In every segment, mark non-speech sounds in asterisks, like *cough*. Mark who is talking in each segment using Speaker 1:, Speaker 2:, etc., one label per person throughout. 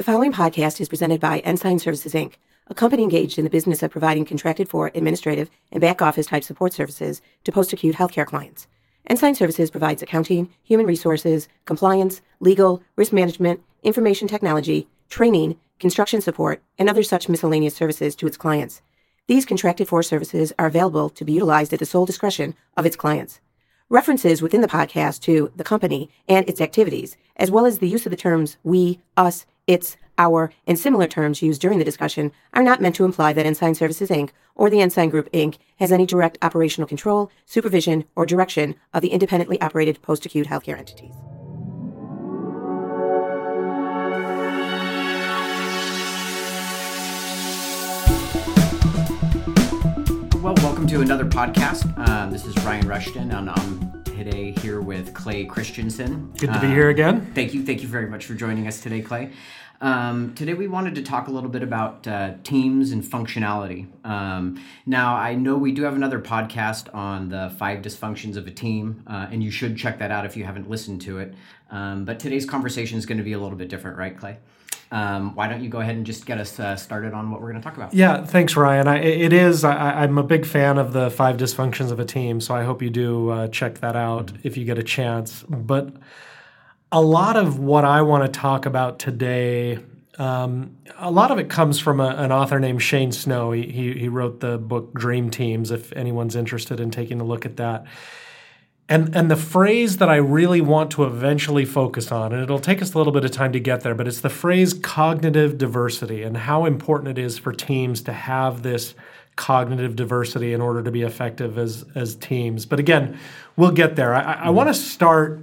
Speaker 1: The following podcast is presented by Ensign Services Inc., a company engaged in the business of providing contracted for administrative and back office type support services to post acute healthcare clients. Ensign Services provides accounting, human resources, compliance, legal, risk management, information technology, training, construction support, and other such miscellaneous services to its clients. These contracted for services are available to be utilized at the sole discretion of its clients. References within the podcast to the company and its activities, as well as the use of the terms we, us, its, our, and similar terms used during the discussion, are not meant to imply that Ensign Services Inc. or the Ensign Group Inc. has any direct operational control, supervision, or direction of the independently operated post acute healthcare entities.
Speaker 2: Well, welcome to another podcast. Um, this is Ryan Rushton, and I'm today here with Clay Christensen.
Speaker 3: Good to be here
Speaker 2: Um,
Speaker 3: again.
Speaker 2: Thank you. Thank you very much for joining us today, Clay. Um, today, we wanted to talk a little bit about uh, teams and functionality. Um, now, I know we do have another podcast on the five dysfunctions of a team, uh, and you should check that out if you haven't listened to it. Um, but today's conversation is going to be a little bit different, right, Clay? Um, why don't you go ahead and just get us uh, started on what we're going to talk about?
Speaker 3: Yeah, thanks, Ryan. I, it is. I, I'm a big fan of the five dysfunctions of a team, so I hope you do uh, check that out if you get a chance. But a lot of what I want to talk about today, um, a lot of it comes from a, an author named Shane Snow. He, he he wrote the book Dream Teams. If anyone's interested in taking a look at that. And, and the phrase that I really want to eventually focus on, and it'll take us a little bit of time to get there, but it's the phrase cognitive diversity and how important it is for teams to have this cognitive diversity in order to be effective as, as teams. But again, we'll get there. I, I want to mm-hmm. start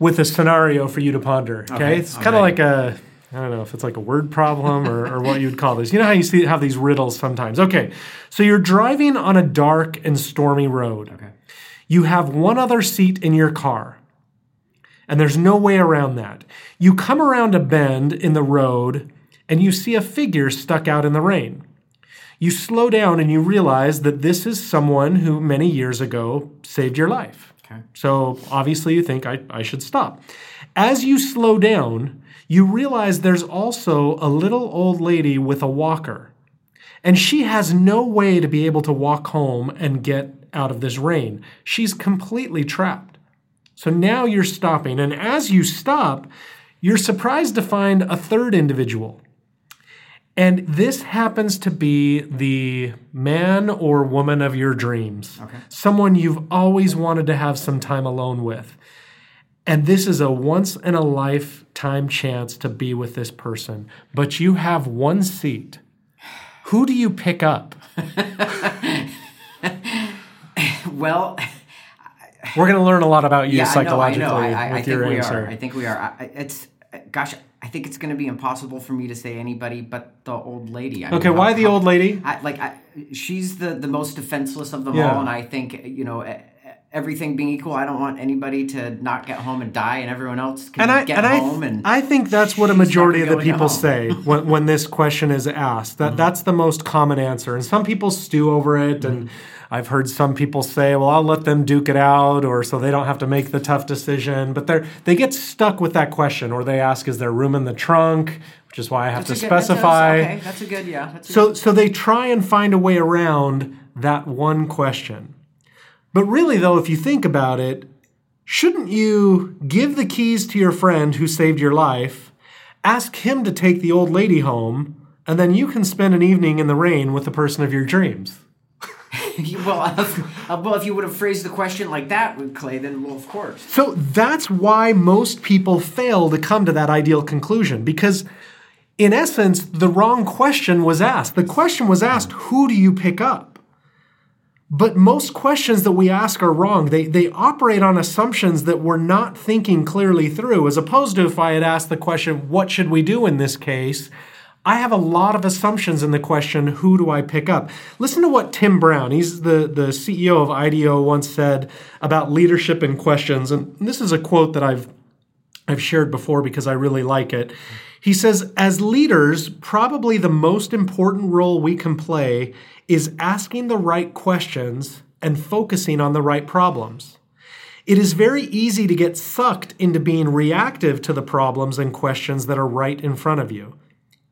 Speaker 3: with a scenario for you to ponder. Okay.
Speaker 2: Okay,
Speaker 3: It's kind of like a, I don't know if it's like a word problem or, or what you'd call this. You know how you see have these riddles sometimes. Okay. So you're driving on a dark and stormy road.
Speaker 2: Okay.
Speaker 3: You have one other seat in your car, and there's no way around that. You come around a bend in the road, and you see a figure stuck out in the rain. You slow down and you realize that this is someone who many years ago saved your life.
Speaker 2: Okay.
Speaker 3: So obviously, you think, I, I should stop. As you slow down, you realize there's also a little old lady with a walker. And she has no way to be able to walk home and get out of this rain. She's completely trapped. So now you're stopping. And as you stop, you're surprised to find a third individual. And this happens to be the man or woman of your dreams.
Speaker 2: Okay.
Speaker 3: Someone you've always wanted to have some time alone with. And this is a once in a lifetime chance to be with this person. But you have one seat. Who do you pick up? *laughs*
Speaker 2: Well, *laughs*
Speaker 3: We're going to learn a lot about you
Speaker 2: yeah,
Speaker 3: psychologically
Speaker 2: I know. I know. I, I
Speaker 3: with
Speaker 2: think
Speaker 3: your answer.
Speaker 2: are. I think we are. It's gosh. I think it's going to be impossible for me to say anybody but the old lady. I mean,
Speaker 3: okay,
Speaker 2: how-
Speaker 3: why the old lady?
Speaker 2: I, like I, she's the the most defenseless of them
Speaker 3: Yeah.
Speaker 2: all, and I think you know. Everything being equal, I don't want anybody to not get home and die, and everyone else can
Speaker 3: and I
Speaker 2: get
Speaker 3: and I,
Speaker 2: home. and
Speaker 3: I think that's what a majority of the people say *laughs* when, when this question is asked. That mm-hmm. that's the most common answer, and some people stew over it. And mm-hmm. I've heard some people say, "Well, I'll let them duke it out," or so they don't have to make the tough decision. But they they get stuck with that question, or they ask, "Is there room in the trunk?" Which is why I have
Speaker 2: That's
Speaker 3: to
Speaker 2: good- that's
Speaker 3: specify.
Speaker 2: okay, that's a good. Yeah. A
Speaker 3: So so they try and find a way around that one question. But really though, if you think about it, shouldn't you give the keys to your friend who saved your life, ask him to take the old lady home, and then you can spend an evening in the rain with the person of your dreams? *laughs*
Speaker 2: well, uh, well, if you would have phrased the question like that with Clay, then well, of course.
Speaker 3: So that's why most people fail to come to that ideal conclusion because in essence the wrong question was asked. The question was asked, who do you pick up? But most questions that we ask are wrong. They they operate on assumptions that we're not thinking clearly through as opposed to if I had asked the question, what should we do in this case? I have a lot of assumptions in the question, who do I pick up? Listen to what Tim Brown, he's the, the CEO of IDEO, once said about leadership and questions. And this is a quote that I've I've shared before because I really like it. He says, as leaders, probably the most important role we can play is asking the right questions and focusing on the right problems. It is very easy to get sucked into being reactive to the problems and questions that are right in front of you.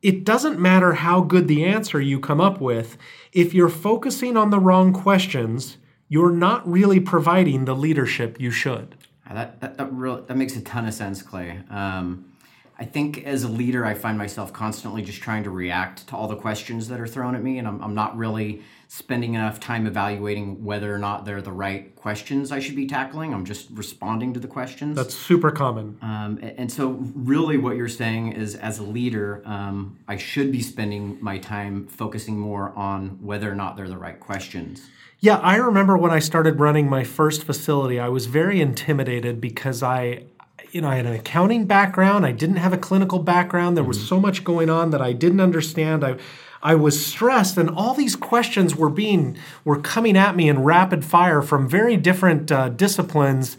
Speaker 3: It doesn't matter how good the answer you come up with, if you're focusing on the wrong questions, you're not really providing the leadership you should.
Speaker 2: That, that, that, real, that makes a ton of sense, Clay. Um, I think as a leader, I find myself constantly just trying to react to all the questions that are thrown at me, and I'm, I'm not really spending enough time evaluating whether or not they're the right questions I should be tackling. I'm just responding to the questions.
Speaker 3: That's super common.
Speaker 2: Um, and so, really, what you're saying is, as a leader, um, I should be spending my time focusing more on whether or not they're the right questions.
Speaker 3: Yeah, I remember when I started running my first facility, I was very intimidated because I you know, I had an accounting background. I didn't have a clinical background. There was mm-hmm. so much going on that I didn't understand. I I was stressed, and all these questions were being were coming at me in rapid fire from very different uh, disciplines.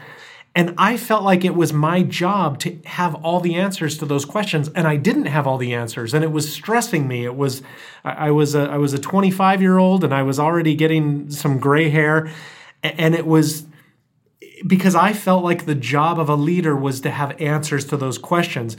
Speaker 3: And I felt like it was my job to have all the answers to those questions, and I didn't have all the answers, and it was stressing me. It was, I was a, I was a 25 year old, and I was already getting some gray hair, and it was because I felt like the job of a leader was to have answers to those questions.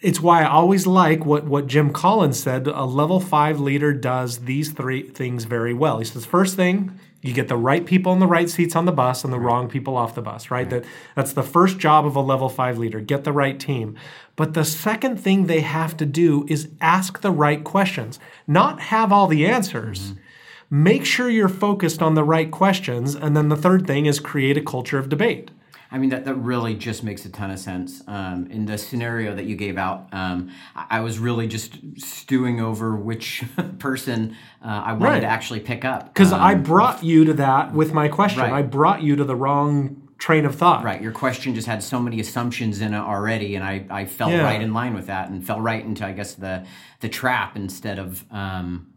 Speaker 3: It's why I always like what, what Jim Collins said. A level five leader does these three things very well. He says, first thing, you get the right people in the right seats on the bus and the wrong people off the bus, right? That that's the first job of a level 5 leader, get the right team. But the second thing they have to do is ask the right questions, not have all the answers. Mm-hmm make sure you're focused on the right questions. And then the third thing is create a culture of debate.
Speaker 2: I mean, that, that really just makes a ton of sense. Um, in the scenario that you gave out, um, I, was really just stewing over which *laughs* person uh, I wanted right. to actually pick up.
Speaker 3: Because um, I brought you to that with my question. Right. I brought you to the wrong train of thought.
Speaker 2: Right. Your question just had so many assumptions in it already, and I, I fell yeah. right in line with that and fell right into, I guess, the, the trap instead of. Um,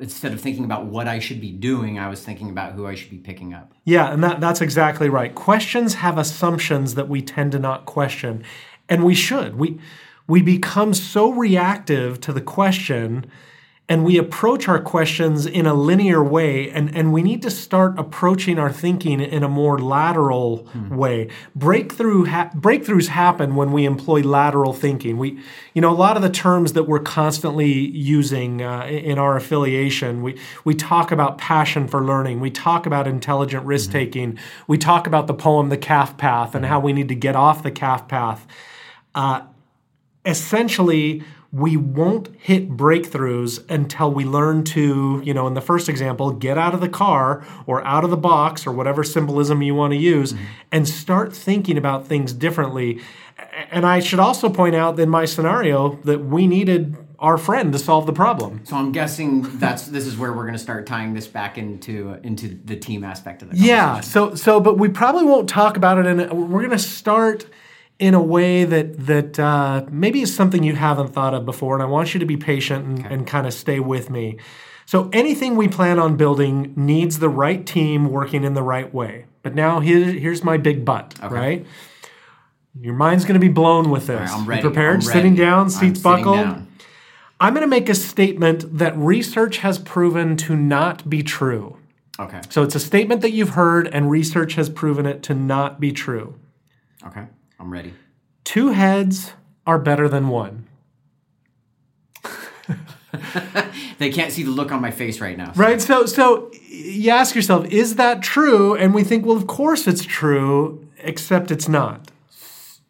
Speaker 2: instead of thinking about what I should be doing, I was thinking about who I should be picking up.
Speaker 3: Yeah, and that, that's exactly right. Questions have assumptions that we tend to not question, and we should. We we become so reactive to the question and we approach our questions in a linear way and, and we need to start approaching our thinking in a more lateral hmm. way breakthrough ha- breakthroughs happen when we employ lateral thinking we you know a lot of the terms that we're constantly using uh, in our affiliation we we talk about passion for learning we talk about intelligent risk taking mm-hmm. we talk about the poem the calf path and mm-hmm. how we need to get off the calf path uh, essentially we won't hit breakthroughs until we learn to, you know, in the first example, get out of the car or out of the box or whatever symbolism you want to use mm-hmm. and start thinking about things differently. And I should also point out in my scenario that we needed our friend to solve the problem.
Speaker 2: So I'm guessing that's this is where we're going to start tying this back into into the team aspect of
Speaker 3: the Yeah. So so but we probably won't talk about it and we're going to start in a way that that uh, maybe is something you haven't thought of before, and I want you to be patient and, okay. and kind of stay with me. So anything we plan on building needs the right team working in the right way. But now here, here's my big butt, okay. right? Your mind's going to be blown with this. Right,
Speaker 2: I'm
Speaker 3: prepared?
Speaker 2: I'm
Speaker 3: sitting down, seats
Speaker 2: I'm
Speaker 3: buckled.
Speaker 2: Down.
Speaker 3: I'm going to make a statement that research has proven to not be true.
Speaker 2: Okay.
Speaker 3: So it's a statement that you've heard, and research has proven it to not be true.
Speaker 2: Okay. I'm ready.
Speaker 3: Two heads are better than one. *laughs*
Speaker 2: they can't see the look on my face right now.
Speaker 3: So. Right. So so you ask yourself, is that true? And we think, well, of course it's true, except it's not.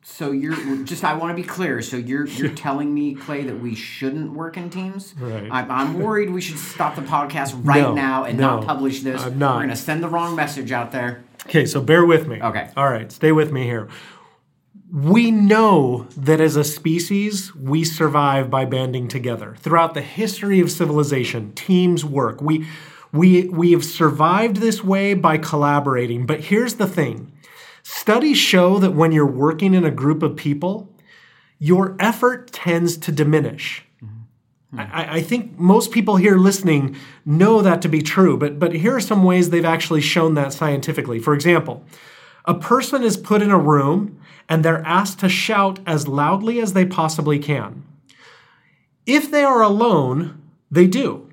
Speaker 2: So you're just I want to be clear. So you're you're *laughs* telling me, Clay, that we shouldn't work in teams.
Speaker 3: Right.
Speaker 2: I'm, I'm worried we should stop the podcast right
Speaker 3: no,
Speaker 2: now and
Speaker 3: no,
Speaker 2: not publish this.
Speaker 3: I'm not.
Speaker 2: We're gonna send the wrong message out there.
Speaker 3: Okay, so bear with me.
Speaker 2: Okay.
Speaker 3: All right, stay with me here we know that as a species, we survive by banding together. Throughout the history of civilization, teams work. We, we, we have survived this way by collaborating. But here's the thing studies show that when you're working in a group of people, your effort tends to diminish. Mm-hmm. I, I, think most people here listening know that to be true, but, but here are some ways they've actually shown that scientifically. For example, a person is put in a room and they're asked to shout as loudly as they possibly can. If they are alone, they do.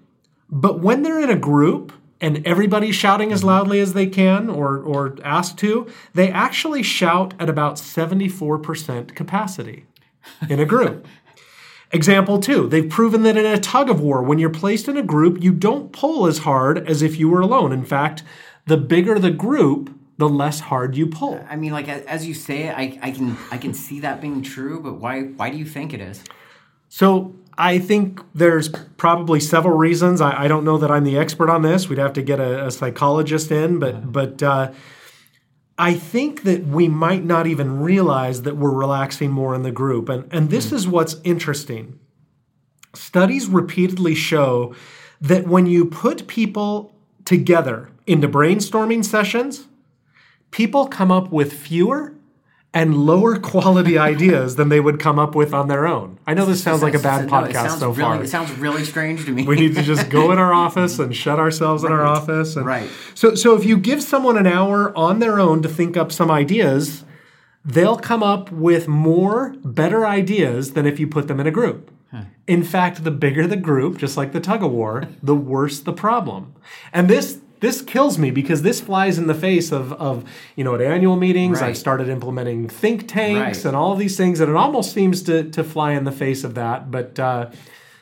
Speaker 3: But when they're in a group, and everybody's shouting as loudly as they can or, or asked to, they actually shout at about 74% capacity in a group. Example two, they've proven that in a tug of war, when you're placed in a group, you don't pull as hard as if you were alone. In fact, the bigger the group, the less hard you pull.
Speaker 2: I mean, like as you say it, I, I can I can see that being true, but why why do you think it is?
Speaker 3: So I think there's probably several reasons. I, I, don't know that I'm the expert on this. We'd have to get a, a psychologist in, but but uh, I think that we might not even realize that we're relaxing more in the group. And, and this is what's interesting. Studies repeatedly show that when you put people together into brainstorming sessions, people come up with fewer and lower quality *laughs* ideas than they would come up with on their own. I know this sounds like a bad *laughs* podcast so
Speaker 2: really,
Speaker 3: far.
Speaker 2: It sounds really strange to me.
Speaker 3: we need to just go in our *laughs* office and shut ourselves right. in our office. And
Speaker 2: right.
Speaker 3: So, so if you give someone an hour on their own to think up some ideas, they'll come up with more better ideas than if you put them in a group. Huh. In fact, the bigger the group, just like the tug of war, the worse the problem. And this this kills me because this flies in the face of, of you know at annual meetings right. I've started implementing think tanks right. and all these things and it almost seems to to fly in the face of that but uh,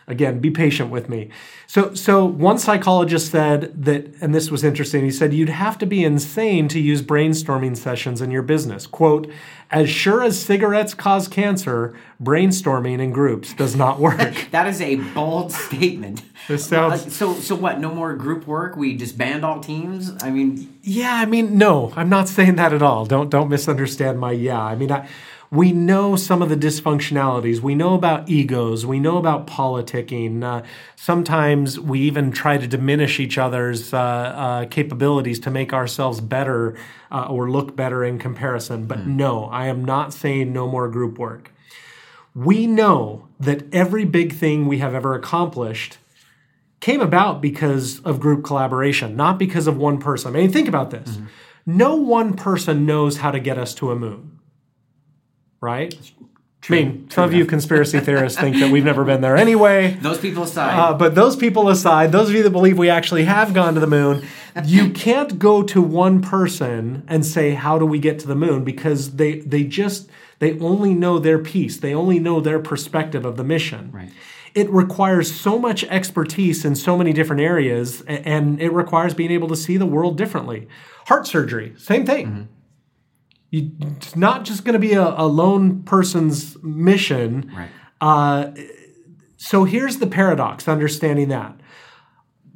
Speaker 3: again be patient with me. So so one psychologist said that and this was interesting he said you'd have to be insane to use brainstorming sessions in your business. Quote as sure as cigarettes cause cancer brainstorming in groups does not work *laughs*
Speaker 2: that is a bold statement.
Speaker 3: This sounds
Speaker 2: so so what no more group work? We disband all teams? I mean
Speaker 3: yeah i mean no i'm not saying that at all. Don't don't misunderstand my yeah i mean i we know some of the dysfunctionalities. We know about egos. We know about politicking. Uh, sometimes we even try to diminish each other's uh, uh, capabilities to make ourselves better uh, or look better in comparison. But mm. no, I am not saying no more group work. We know that every big thing we have ever accomplished came about because of group collaboration, not because of one person. I mean, think about this. Mm-hmm. No one person knows how to get us to a moon right? True, I mean, some of you conspiracy theorists think that we've never been there anyway. *laughs*
Speaker 2: Those people aside.
Speaker 3: Uh, but those people aside, those of you that believe we actually have gone to the moon, you *laughs* can't go to one person and say, "How do we get to the moon?" Because they they just they only know their piece. They only know their perspective of the mission.
Speaker 2: Right.
Speaker 3: It requires so much expertise in so many different areas, and it requires being able to see the world differently. Heart surgery, same thing. Mm-hmm you, it's not just going to be a, a, lone person's mission.
Speaker 2: Right.
Speaker 3: Uh, so here's the paradox understanding that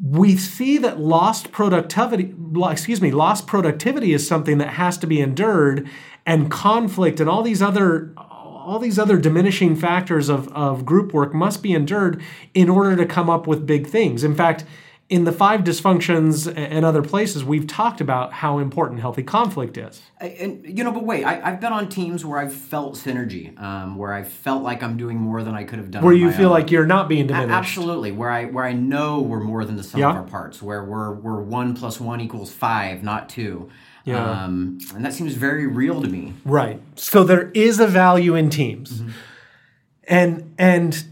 Speaker 3: we see that lost productivity excuse me lost productivity is something that has to be endured and conflict and all these other all these other diminishing factors of, of group work must be endured in order to come up with big things in fact in the five dysfunctions and other places, we've talked about how important healthy conflict is.
Speaker 2: And you know, but wait, I, have been on teams where I've felt synergy, um, where I felt like I'm doing more than I could have done.
Speaker 3: Where you feel own. like you're not being diminished. A-
Speaker 2: absolutely, where I where I know we're more than the sum yeah. of our parts. Where we're we're one plus one equals five, not two.
Speaker 3: Yeah.
Speaker 2: Um, and that seems very real to me.
Speaker 3: Right. So there is a value in teams, mm-hmm. and and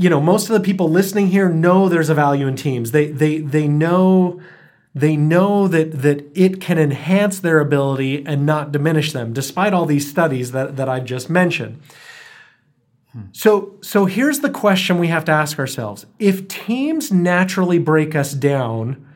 Speaker 3: you know, most of the people listening here know there's a value in teams. They they they know they know that that it can enhance their ability and not diminish them, despite all these studies that, that I've just mentioned. So so here's the question we have to ask ourselves. If teams naturally break us down,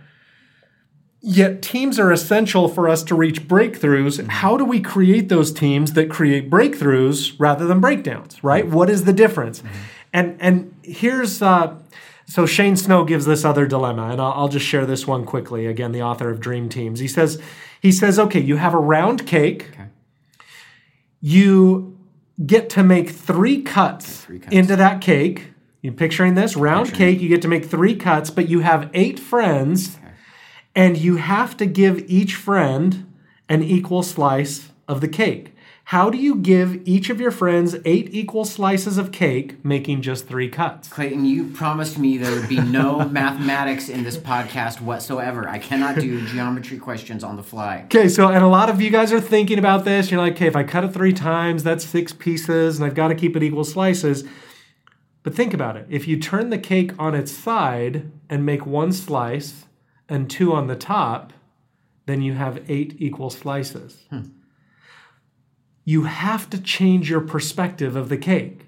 Speaker 3: yet teams are essential for us to reach breakthroughs, mm-hmm. how do we create those teams that create breakthroughs rather than breakdowns, right? What is the difference? Mm-hmm. And and here's uh, so Shane Snow gives this other dilemma, and I'll, I'll, just share this one quickly. Again, the author of Dream Teams. He says he says, okay, you have a round cake. Okay. You get to make three cuts, three cuts, into that cake. You picturing this round picturing. cake? You get to make three cuts, but you have eight friends, okay. and you have to give each friend an equal slice of the cake. How do you give each of your friends eight equal slices of cake, making just three cuts?
Speaker 2: Clayton, you promised me there would be no *laughs* mathematics in this podcast whatsoever. I cannot do geometry questions on the fly.
Speaker 3: Okay, so, and a lot of you guys are thinking about this. You're like, okay, if I cut it three times, that's six pieces, and I've got to keep it equal slices. But think about it. If you turn the cake on its side and make one slice and two on the top, then you have eight equal slices. Hmm. You have to change your perspective of the cake.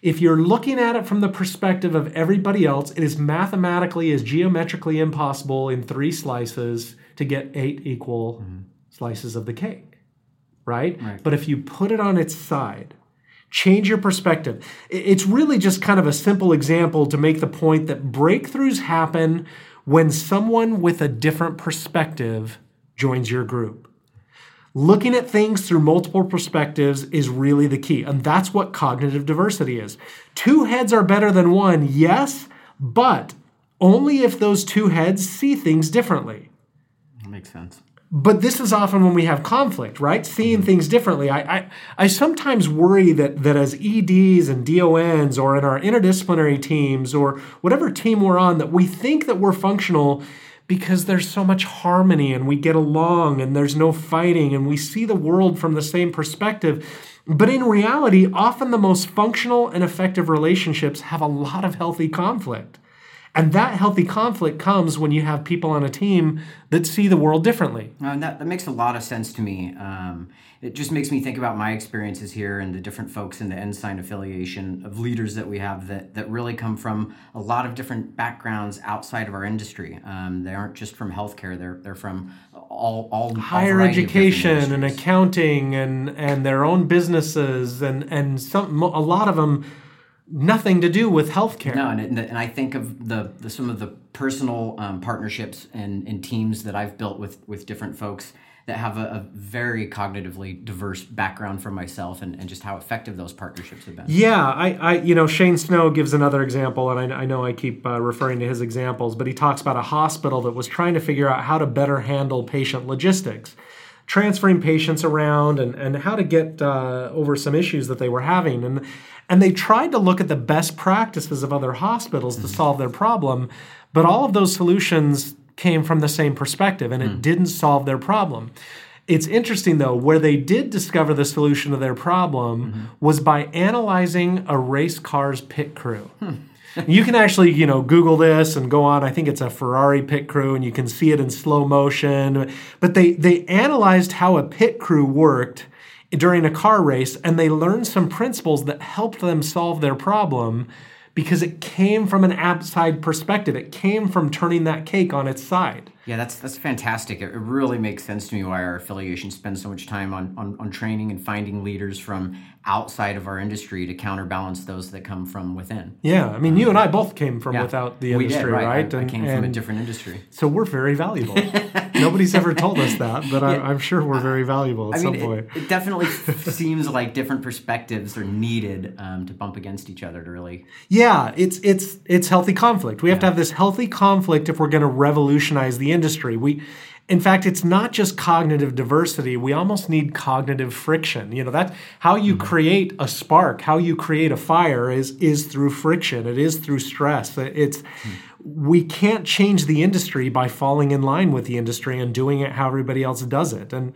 Speaker 3: If you're looking at it from the perspective of everybody else, it is mathematically, is geometrically impossible in three slices to get eight equal mm-hmm. slices of the cake, right?
Speaker 2: Right.
Speaker 3: But if you put it on its side, change your perspective. It's really just kind of a simple example to make the point that breakthroughs happen when someone with a different perspective joins your group. Looking at things through multiple perspectives is really the key. And that's what cognitive diversity is. Two heads are better than one, yes, but only if those two heads see things differently.
Speaker 2: That makes sense.
Speaker 3: But this is often when we have conflict, right? Seeing mm-hmm. things differently. I, I, I sometimes worry that, that as EDs and DONs or in our interdisciplinary teams or whatever team we're on, that we think that we're functional because there's so much harmony and we get along and there's no fighting and we see the world from the same perspective. But in reality, often the most functional and effective relationships have a lot of healthy conflict. And that healthy conflict comes when you have people on a team that see the world differently.
Speaker 2: Uh, that, that makes a lot of sense to me. Um, it just makes me think about my experiences here and the different folks in the Ensign affiliation of leaders that we have that, that really come from a lot of different backgrounds outside of our industry. Um, they aren't just from healthcare; they're they're from all all
Speaker 3: Higher education and accounting and, and their own businesses and, and some, a lot of them nothing to do with healthcare.
Speaker 2: No, and, and, and I think of the, the some of the personal um, partnerships and, and teams that I've built with with different folks that have a, a very cognitively diverse background from myself, and, and just how effective those partnerships have been.
Speaker 3: Yeah, I, I, you know, Shane Snow gives another example, and I, I know I keep uh, referring to his examples, but he talks about a hospital that was trying to figure out how to better handle patient logistics, transferring patients around, and, and how to get uh, over some issues that they were having, and and they tried to look at the best practices of other hospitals to solve their problem, but all of those solutions came from the same perspective, and it hmm. didn't solve their problem. It's interesting though, where they did discover the solution to their problem mm-hmm. was by analyzing a race car's pit crew. Hmm. *laughs* you can actually, you know, Google this and go on. I think it's a Ferrari pit crew, and you can see it in slow motion. But they they analyzed how a pit crew worked during a car race, and they learned some principles that helped them solve their problem because it came from an outside perspective. It came from turning that cake on its side.
Speaker 2: Yeah, that's that's fantastic. It really makes sense to me why our affiliation spends so much time on, on, on training and finding leaders from outside of our industry to counterbalance those that come from within.
Speaker 3: Yeah, I mean, you and I both came from
Speaker 2: Yeah.
Speaker 3: without the industry,
Speaker 2: did, right?
Speaker 3: right?
Speaker 2: I, I
Speaker 3: And-
Speaker 2: came from a different industry.
Speaker 3: So we're very valuable. *laughs* Nobody's ever told us that, but I, I'm sure we're very valuable at
Speaker 2: I
Speaker 3: some point.
Speaker 2: it, it definitely seems like different perspectives are needed um, to bump against each other to really.
Speaker 3: Yeah, it's it's it's healthy conflict. We have to have this healthy conflict if we're going to revolutionize the industry. We in fact, it's not just cognitive diversity. We almost need cognitive friction. You know, that how you mm-hmm. create a spark, how you create a fire is is through friction. It is through stress. It's hmm. we can't change the industry by falling in line with the industry and doing it how everybody else does it. And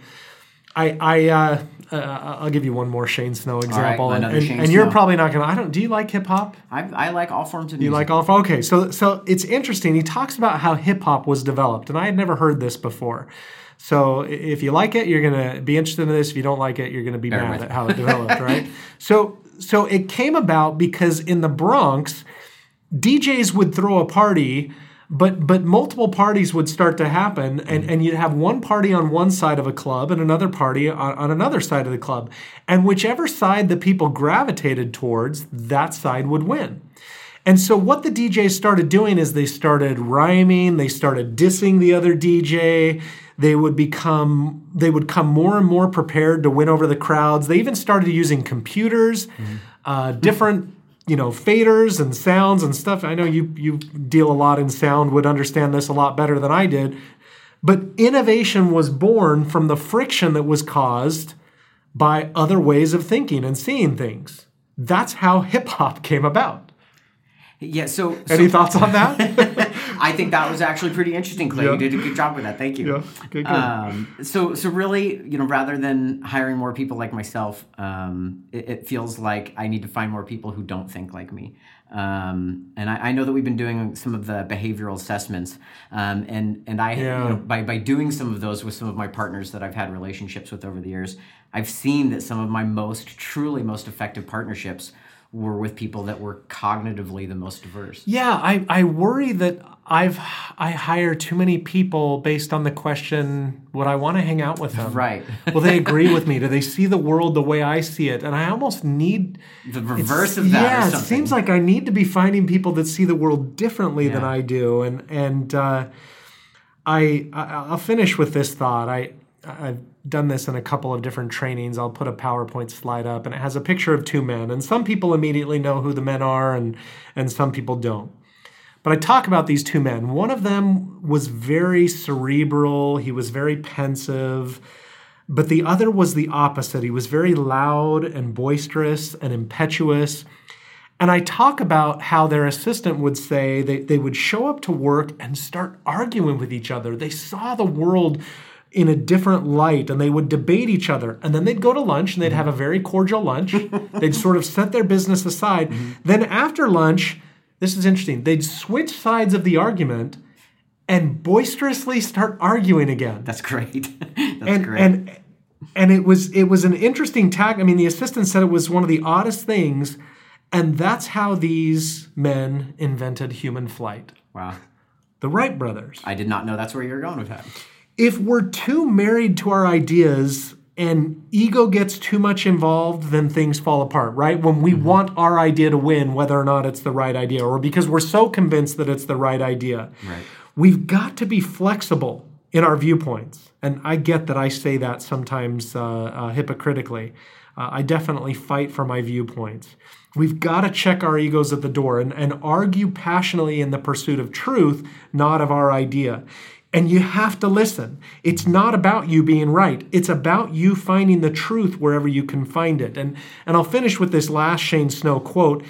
Speaker 3: I, I, uh, uh, I'll give you one more Shane Snow example, and, and,
Speaker 2: Shane
Speaker 3: and you're
Speaker 2: Snow.
Speaker 3: probably not gonna. I don't. Do you like hip hop?
Speaker 2: I, I like all forms of music.
Speaker 3: You like all? Forms? Okay, so so it's interesting. He talks about how hip hop was developed, and I had never heard this before. So if you like it, you're gonna be interested in this. If you don't like it, you're gonna be
Speaker 2: Bear
Speaker 3: mad at how it developed, *laughs* right? So so it came about because in the Bronx, DJs would throw a party, but but multiple parties would start to happen, and, and you'd have one party on one side of a club and another party on, on another side of the club. And whichever side the people gravitated towards, that side would win. And so what the DJs started doing is they started rhyming, they started dissing the other DJ. They would become they would come more and more prepared to win over the crowds. They even started using computers, uh, different you know faders and sounds and stuff. I know you you deal a lot in sound, would understand this a lot better than I did. But innovation was born from the friction that was caused by other ways of thinking and seeing things. That's how hip hop came about.
Speaker 2: Yeah. So, so
Speaker 3: Any thoughts on that? *laughs*
Speaker 2: I think that was actually pretty interesting, Clay.
Speaker 3: Yeah.
Speaker 2: You did a good job with that. Thank you.
Speaker 3: Yeah, good.
Speaker 2: Um, so, so really, you know, rather than hiring more people like myself, um, it, it feels like I need to find more people who don't think like me. Um, and I, I know that we've been doing some of the behavioral assessments, um, and and I,
Speaker 3: Yeah.
Speaker 2: you know, by by doing some of those with some of my partners that I've had relationships with over the years, I've seen that some of my most truly most effective partnerships were with people that were cognitively the most diverse.
Speaker 3: Yeah, I, I worry that I've I hire too many people based on the question, would I want to hang out with them?
Speaker 2: Right.
Speaker 3: Will they agree with me? Do they see the world the way I see it? And I almost need
Speaker 2: The reverse of that. or
Speaker 3: Yeah, it seems like I need to be finding people that see the world differently than I do. And and uh, I I- I'll finish with this thought. I I've done this in a couple of different trainings. I'll put a PowerPoint slide up, and it has a picture of two men. And some people immediately know who the men are, and and some people don't. But I talk about these two men. One of them was very cerebral. He was very pensive. But the other was the opposite. He was very loud and boisterous and impetuous. And I talk about how their assistant would say they, they would show up to work and start arguing with each other. They saw the world in a different light and they would debate each other. And then they'd go to lunch and they'd have a very cordial lunch. *laughs* they'd sort of set their business aside. Mm-hmm. Then after lunch, this is interesting, they'd switch sides of the argument and boisterously start arguing again
Speaker 2: That's great. *laughs* That's
Speaker 3: and
Speaker 2: great.
Speaker 3: and and it was it was an interesting tag. I mean, the assistant said it was one of the oddest things, and that's how these men invented human flight.
Speaker 2: wow.
Speaker 3: The Wright brothers.
Speaker 2: I did not know that's where you were going with that.
Speaker 3: If we're too married to our ideas and ego gets too much involved, then things fall apart, right? When we want our idea to win, whether or not it's the right idea, or because we're so convinced that it's the right idea.
Speaker 2: Right.
Speaker 3: We've got to be flexible in our viewpoints. And I get that I say that sometimes uh, uh, hypocritically. Uh, I definitely fight for my viewpoints. We've got to check our egos at the door and, and argue passionately in the pursuit of truth, not of our idea. And you have to listen. It's not about you being right. It's about you finding the truth wherever you can find it. And, and I'll finish with this last Shane Snow quote. It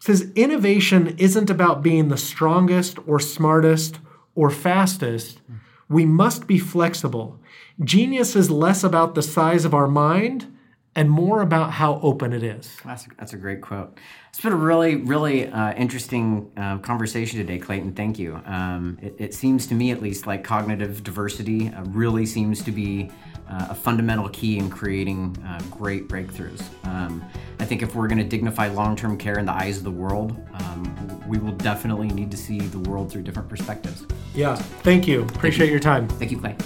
Speaker 3: says, Innovation isn't about being the strongest or smartest or fastest. We must be flexible. Genius is less about the size of our mind and more about how open it is.
Speaker 2: That's, that's a great quote. It's been a really, really uh, interesting uh, conversation today, Clayton. Thank you. Um, it, it seems to me, at least, like cognitive diversity uh, really seems to be uh, a fundamental key in creating uh, great breakthroughs. Um, I think if we're going to dignify long term care in the eyes of the world, um, we will definitely need to see the world through different perspectives.
Speaker 3: Yeah. Thank you. Appreciate your time.
Speaker 2: Thank you, Clay.